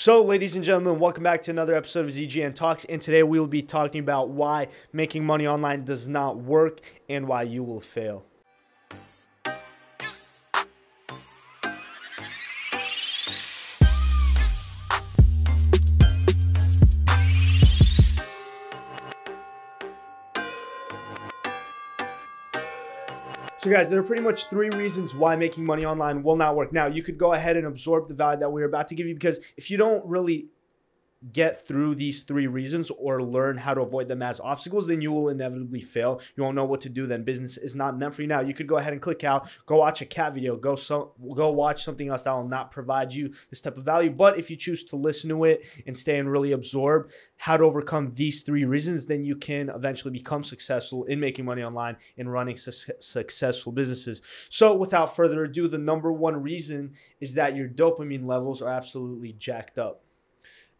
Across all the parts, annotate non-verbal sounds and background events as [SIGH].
So, ladies and gentlemen, welcome back to another episode of ZGN Talks. And today we will be talking about why making money online does not work and why you will fail. So, guys, there are pretty much three reasons why making money online will not work. Now, you could go ahead and absorb the value that we're about to give you because if you don't really get through these three reasons or learn how to avoid them as obstacles, then you will inevitably fail. You won't know what to do. Then business is not meant for you. Now you could go ahead and click out, go watch a cat video, go so go watch something else that will not provide you this type of value. But if you choose to listen to it and stay and really absorb how to overcome these three reasons, then you can eventually become successful in making money online and running su- successful businesses. So without further ado, the number one reason is that your dopamine levels are absolutely jacked up.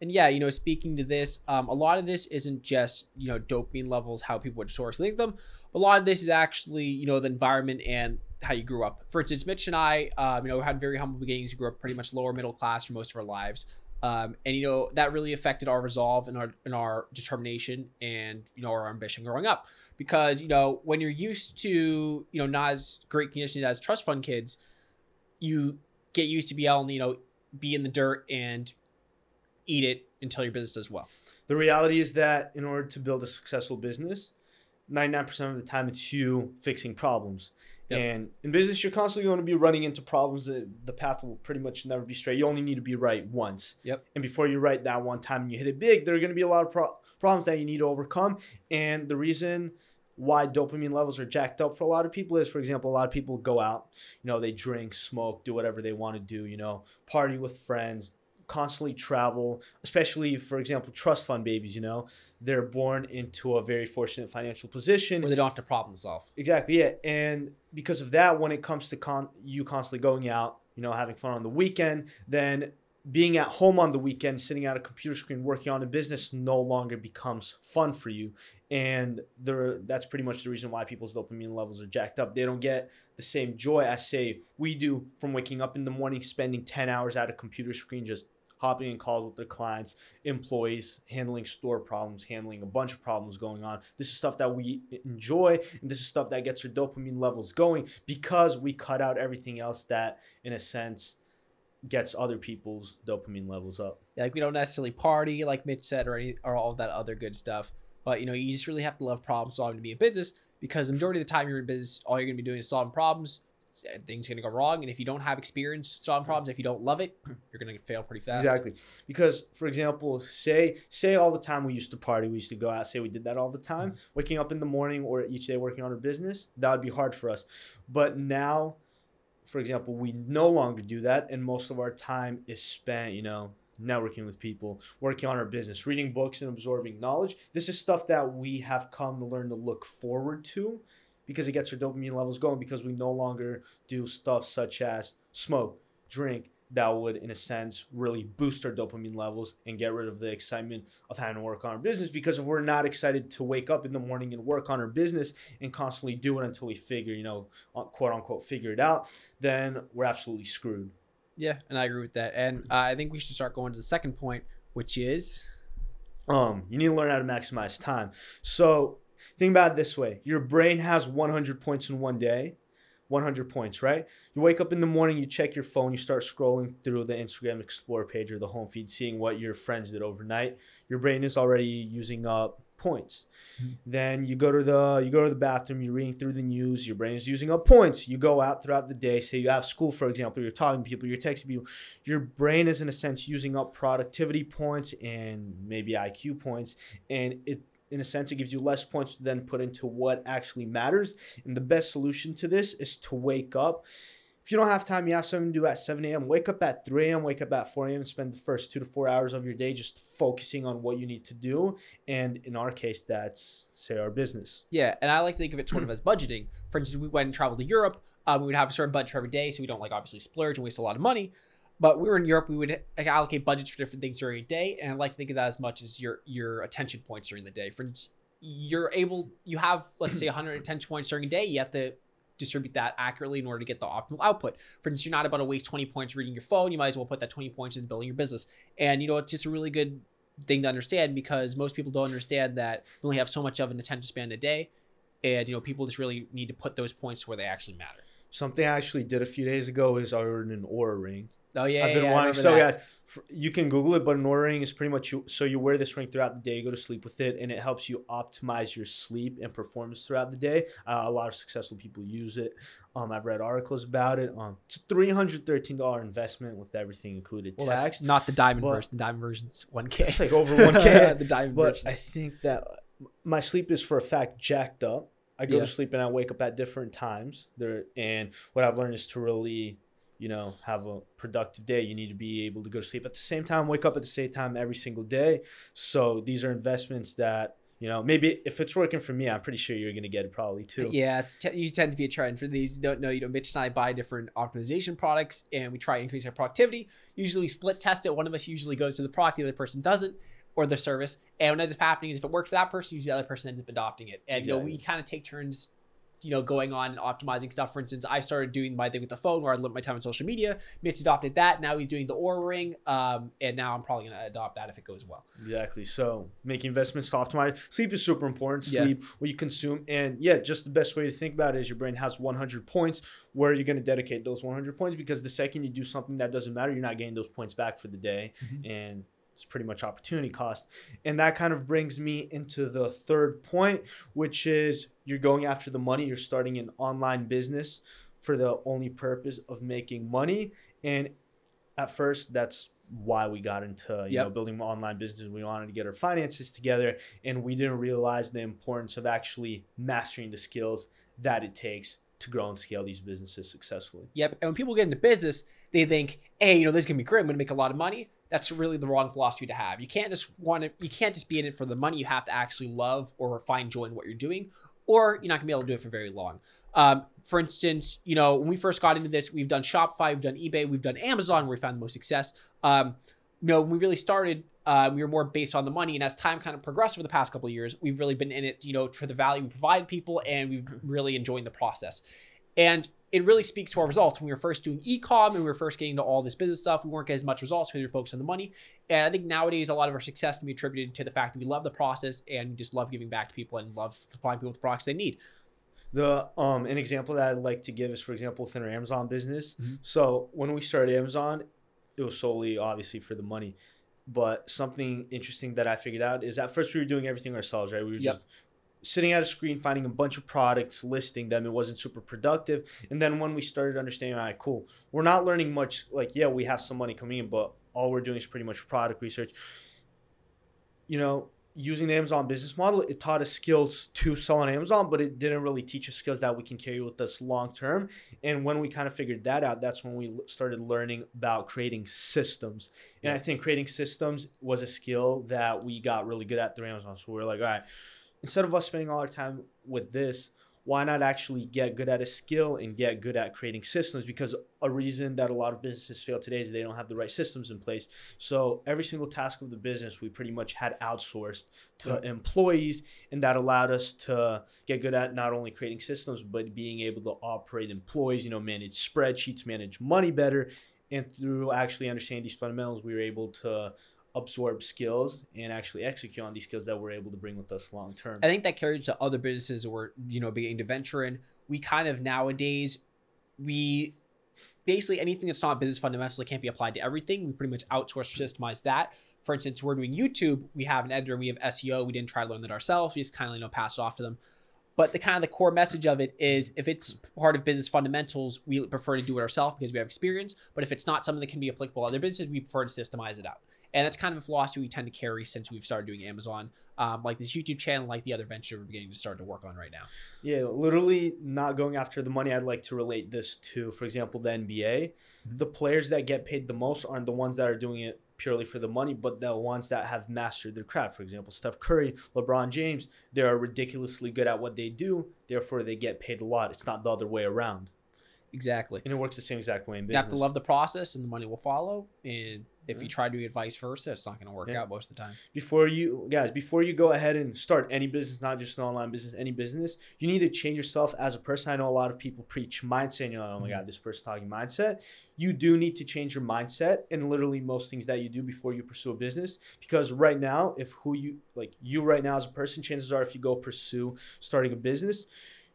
And yeah, you know, speaking to this, um, a lot of this isn't just you know dopamine levels, how people would source link them. A lot of this is actually you know the environment and how you grew up. For instance, Mitch and I, um, you know, had very humble beginnings. We grew up pretty much lower middle class for most of our lives, um, and you know that really affected our resolve and our and our determination and you know our ambition growing up. Because you know when you're used to you know not as great conditions as trust fund kids, you get used to be able you know be in the dirt and eat it until your business does well. The reality is that in order to build a successful business, 99% of the time it's you fixing problems. Yep. And in business, you're constantly going to be running into problems. That the path will pretty much never be straight. You only need to be right once. Yep. And before you're right that one time and you hit it big, there are going to be a lot of pro- problems that you need to overcome. And the reason why dopamine levels are jacked up for a lot of people is, for example, a lot of people go out, you know, they drink, smoke, do whatever they want to do, you know, party with friends, constantly travel, especially for example, trust fund babies, you know, they're born into a very fortunate financial position where they don't have to problem solve. Exactly, yeah. And because of that, when it comes to con- you constantly going out, you know, having fun on the weekend, then being at home on the weekend, sitting at a computer screen working on a business no longer becomes fun for you. And there, that's pretty much the reason why people's dopamine levels are jacked up. They don't get the same joy as, say, we do from waking up in the morning, spending 10 hours at a computer screen just hopping in calls with their clients, employees, handling store problems, handling a bunch of problems going on. This is stuff that we enjoy, and this is stuff that gets our dopamine levels going because we cut out everything else that, in a sense, gets other people's dopamine levels up. Yeah, like we don't necessarily party, like Mitch said, or any or all that other good stuff. But you know, you just really have to love problem solving to be in business because the majority of the time you're in business, all you're gonna be doing is solving problems things gonna go wrong. And if you don't have experience solving problems, if you don't love it, [CLEARS THROAT] you're gonna fail pretty fast. Exactly. Because for example, say say all the time we used to party, we used to go out, say we did that all the time, mm-hmm. waking up in the morning or each day working on our business, that would be hard for us. But now, for example, we no longer do that, and most of our time is spent, you know, networking with people, working on our business, reading books and absorbing knowledge. This is stuff that we have come to learn to look forward to because it gets your dopamine levels going because we no longer do stuff such as smoke, drink, that would, in a sense, really boost our dopamine levels and get rid of the excitement of having to work on our business. Because if we're not excited to wake up in the morning and work on our business and constantly do it until we figure, you know, quote unquote, figure it out, then we're absolutely screwed. Yeah, and I agree with that. And uh, I think we should start going to the second point, which is, um, you need to learn how to maximize time. So Think about it this way your brain has 100 points in one day. 100 points, right? You wake up in the morning, you check your phone, you start scrolling through the Instagram Explore page or the home feed, seeing what your friends did overnight. Your brain is already using up points. Mm-hmm. Then you go to the you go to the bathroom, you're reading through the news, your brain is using up points. You go out throughout the day, say you have school, for example, you're talking to people, you're texting people. Your brain is in a sense using up productivity points and maybe IQ points, and it in a sense, it gives you less points to then put into what actually matters. And the best solution to this is to wake up. If you don't have time, you have something to do at 7 a.m. Wake up at 3 a.m., wake up at 4 a.m., spend the first two to four hours of your day just focusing on what you need to do. And in our case, that's, say, our business. Yeah. And I like to think of it sort of as budgeting. For instance, we went and traveled to Europe. Um, we would have a certain budget for every day, so we don't like obviously splurge and waste a lot of money. But we were in Europe. We would allocate budgets for different things during a day, and I like to think of that as much as your your attention points during the day. For you're able, you have let's say 100 attention points during a day. You have to distribute that accurately in order to get the optimal output. For instance, you're not about to waste 20 points reading your phone. You might as well put that 20 points into building your business. And you know, it's just a really good thing to understand because most people don't understand that we only have so much of an attention span a day. And you know, people just really need to put those points where they actually matter. Something I actually did a few days ago is I ordered an Oura ring. Oh yeah, I've been yeah, wanting. So that. guys, you can Google it, but an Oura ring is pretty much you. So you wear this ring throughout the day, go to sleep with it, and it helps you optimize your sleep and performance throughout the day. Uh, a lot of successful people use it. Um, I've read articles about it. Um, it's three hundred thirteen dollar investment with everything included, Well, tax. not the diamond but- version. The diamond version's 1K. [LAUGHS] It's like over [LAUGHS] one k. the diamond But version. I think that my sleep is for a fact jacked up. I go Yeah. to sleep and I wake up at different times. There and what I've learned is to really, you know, have a productive day. You need to be able to go to sleep at the same time, wake up at the same time every single day. So these are investments that you know maybe if it's working for me, I'm pretty sure you're gonna get it probably too. Yeah, it's t- you tend to be a trend. For these who don't know, you know, Mitch and I buy different optimization products and we try to increase our productivity. Usually we split test it. One of us usually goes to the product, the other person doesn't, or the service. And what ends up happening is if it works for that person, usually the other person ends up adopting it. And you know, we kind of take turns, you know, going on and optimizing stuff. For instance, I started doing my thing with the phone where I limit my time on social media. Mitch adopted that. Now he's doing the Oura ring. Um, and now I'm probably gonna adopt that if it goes well. Exactly. So make investments to optimize sleep is super important. Yeah. Sleep, what you consume, and yeah, just the best way to think about it is your brain has 100 points. Where are you're going to dedicate those 100 points because the second you do something that doesn't matter, you're not getting those points back for the day, Mhm. and it's pretty much opportunity cost. And that kind of brings me into the third point, which is you're going after the money. You're starting an online business for the only purpose of making money, and at first that's why we got into you Yep. know building online business we wanted to get our finances together and we didn't realize the importance of actually mastering the skills that it takes to grow and scale these businesses successfully Yep. And when people get into business, they think, hey, you know, this is gonna be great. I'm gonna make a lot of money. That's really the wrong philosophy to have. You can't just want to. You can't just be in it for the money. You have to actually love or find joy in what you're doing, or you're not gonna be able to do it for very long. Um, for instance, you know, when we first got into this, we've done Shopify, we've done eBay, we've done Amazon, where we found the most success. Um, you know, when we really started, uh, we were more based on the money, and as time kind of progressed over the past couple of years, we've really been in it, you know, for the value we provide people, and we've really enjoying the process. And it really speaks to our results. When we were first doing e-com and we were first getting to all this business stuff, we weren't getting as much results because we were focused on the money. And I think nowadays a lot of our success can be attributed to the fact that we love the process and we just love giving back to people and love supplying people with the products they need. the um an example that i'd like to give is for example within our amazon business Mhm. so when we started amazon it was solely obviously for the money but something interesting that i figured out is at first we were doing everything ourselves right we were Yep. just sitting at a screen finding a bunch of products listing them. It wasn't super productive. And then when we started understanding all right cool. We're not learning much like yeah we have some money coming in but all we're doing is pretty much product research. You know using the amazon business model it taught us skills to sell on amazon but it didn't really teach us skills that we can carry with us long term. And when we kind of figured that out that's when we started learning about creating systems. And Yeah. i think creating systems was a skill that we got really good at through amazon. So we are like all right instead of us spending all our time with this, why not actually get good at a skill and get good at creating systems? Because a reason that a lot of businesses fail today is they don't have the right systems in place. So every single task of the business we pretty much had outsourced to employees, and that allowed us to get good at not only creating systems but being able to operate employees, you know, manage spreadsheets, manage money better. And through actually understanding these fundamentals, we were able to absorb skills and actually execute on these skills that we're able to bring with us long term. I think that carries to other businesses that we're, you know, beginning to venture in. We kind of nowadays, we basically anything that's not business fundamentally can't be applied to everything. We pretty much outsource systemize that. For instance, we're doing YouTube. We have an editor. We have SEO. We didn't try to learn that ourselves. We just kind of you know pass it off to them. But the kind of the core message of it is if it's part of business fundamentals, we prefer to do it ourselves because we have experience. But if it's not something that can be applicable to other businesses, we prefer to systemize it out. And that's kind of a philosophy we tend to carry since we've started doing Amazon, um, like this YouTube channel, like the other venture we're beginning to start to work on right now. Yeah, literally not going after the money. I'd like to relate this to, for example, the NBA. Mhm. The players that get paid the most aren't the ones that are doing it purely for the money, but the ones that have mastered their craft. For example, Steph Curry, LeBron James, they are ridiculously good at what they do. Therefore, they get paid a lot. It's not the other way around. Exactly. And it works the same exact way in You have to love the process, and the money will follow. And If you try doing it vice versa, it's not going to work Yeah. out most of the time. before you guys before you go ahead and start any business not just an online business any business you need to change yourself as a person i know a lot of people preach mindset and you're like oh my Mhm. god this person talking mindset you do need to change your mindset and literally most things that you do before you pursue a business because right now if who you like you right now as a person chances are if you go pursue starting a business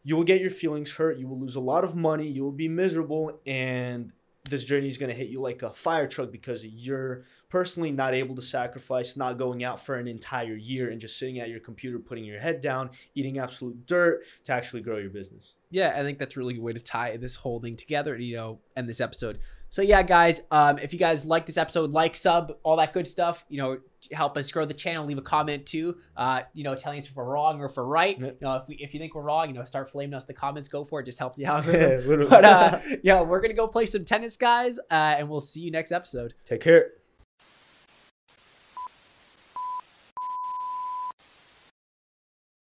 you will get your feelings hurt you will lose a lot of money you will be miserable and this journey is going to hit you like a fire truck because you're personally not able to sacrifice not going out for an entire year and just sitting at your computer putting your head down eating absolute dirt to actually grow your business Yeah, I think that's a really good way to tie this whole thing together, you know, end this episode. So yeah, guys, um, if you guys like this episode, like, sub, all that good stuff, you know, help us grow the channel. Leave a comment too, uh, you know, telling us if we're wrong or if we're right. You know, if we if you think we're wrong, you know, start flaming us in the comments. Go for it. Just helps the [LAUGHS] Yeah, algorithm. [LAUGHS] literally. but uh, [LAUGHS] yeah, we're gonna go play some tennis, guys, uh, and we'll see you next episode. take care